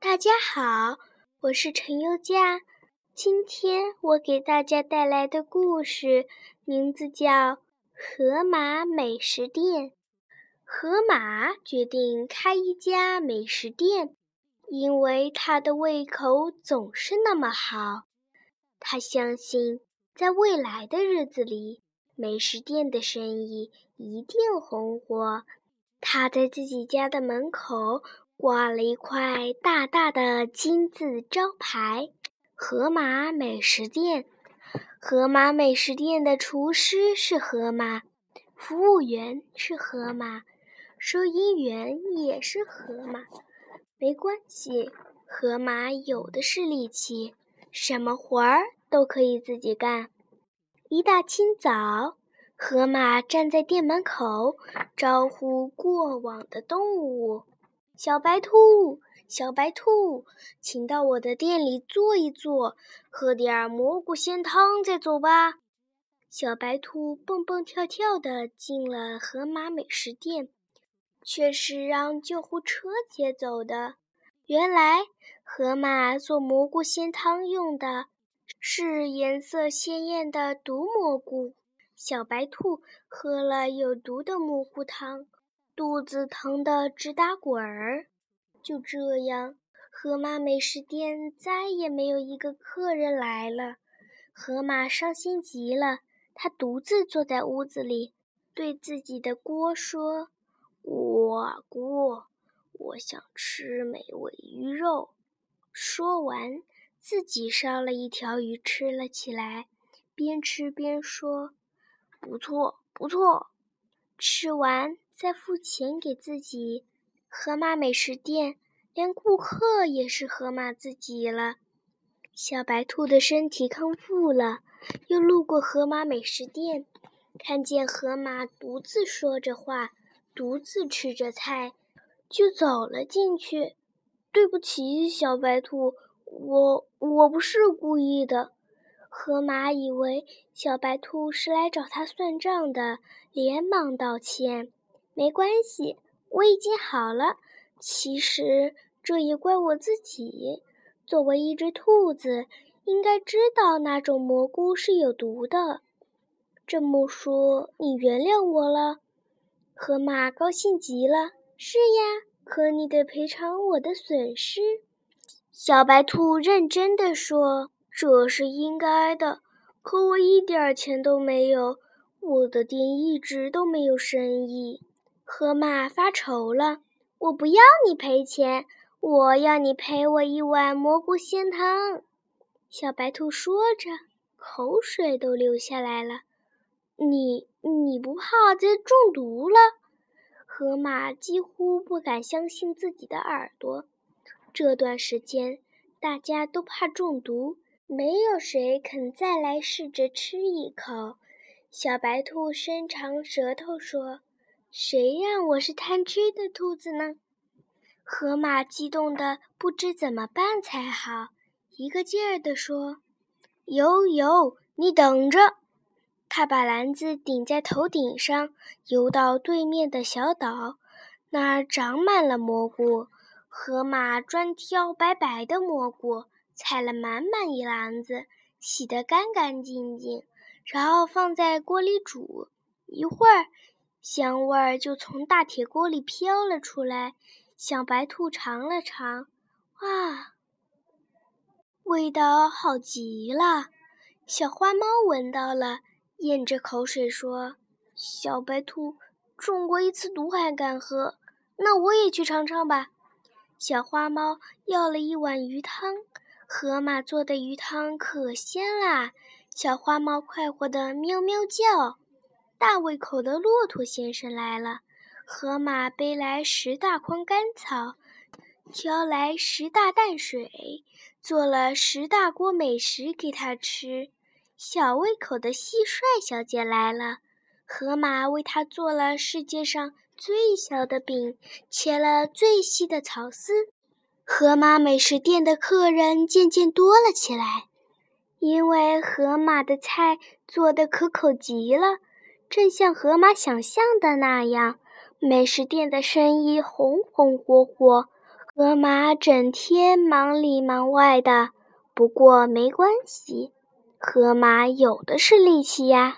大家好，我是陈优佳。今天我给大家带来的故事名字叫《河马美食店》。河马决定开一家美食店，因为他的胃口总是那么好。他相信，在未来的日子里，美食店的生意一定红火。他在自己家的门口挂了一块大大的金字招牌：“河马美食店。”河马美食店的厨师是河马，服务员是河马，收银员也是河马。没关系，河马有的是力气，什么活儿都可以自己干。一大清早。河马站在店门口，招呼过往的动物：“小白兔，小白兔，请到我的店里坐一坐，喝点蘑菇鲜汤再走吧。”小白兔蹦蹦跳跳地进了河马美食店，却是让救护车接走的。原来，河马做蘑菇鲜汤用的是颜色鲜艳的毒蘑菇。小白兔喝了有毒的蘑菇汤，肚子疼得直打滚儿。就这样，河马美食店再也没有一个客人来了。河马伤心极了，他独自坐在屋子里，对自己的锅说：“我锅，我想吃美味鱼肉。”说完，自己烧了一条鱼吃了起来，边吃边说。不错，不错。吃完再付钱给自己。河马美食店连顾客也是河马自己了。小白兔的身体康复了，又路过河马美食店，看见河马独自说着话，独自吃着菜，就走了进去。对不起，小白兔，我我不是故意的。河马以为小白兔是来找他算账的，连忙道歉：“没关系，我已经好了。其实这也怪我自己。作为一只兔子，应该知道那种蘑菇是有毒的。这么说，你原谅我了？”河马高兴极了：“是呀，可你得赔偿我的损失。”小白兔认真的说。这是应该的，可我一点钱都没有，我的店一直都没有生意。河马发愁了，我不要你赔钱，我要你赔我一碗蘑菇鲜汤。小白兔说着，口水都流下来了。你你不怕再中毒了？河马几乎不敢相信自己的耳朵。这段时间，大家都怕中毒。没有谁肯再来试着吃一口。小白兔伸长舌头说：“谁让我是贪吃的兔子呢？”河马激动的不知怎么办才好，一个劲儿地说：“游游，你等着！”他把篮子顶在头顶上，游到对面的小岛，那儿长满了蘑菇。河马专挑白白的蘑菇。采了满满一篮子，洗得干干净净，然后放在锅里煮。一会儿，香味儿就从大铁锅里飘了出来。小白兔尝了尝，哇，味道好极了！小花猫闻到了，咽着口水说：“小白兔中过一次毒还敢喝？那我也去尝尝吧。”小花猫要了一碗鱼汤。河马做的鱼汤可鲜啦！小花猫快活的喵喵叫。大胃口的骆驼先生来了，河马背来十大筐干草，挑来十大担水，做了十大锅美食给他吃。小胃口的蟋蟀小姐来了，河马为她做了世界上最小的饼，切了最细的草丝。河马美食店的客人渐渐多了起来，因为河马的菜做的可口极了，正像河马想象的那样，美食店的生意红红火火。河马整天忙里忙外的，不过没关系，河马有的是力气呀。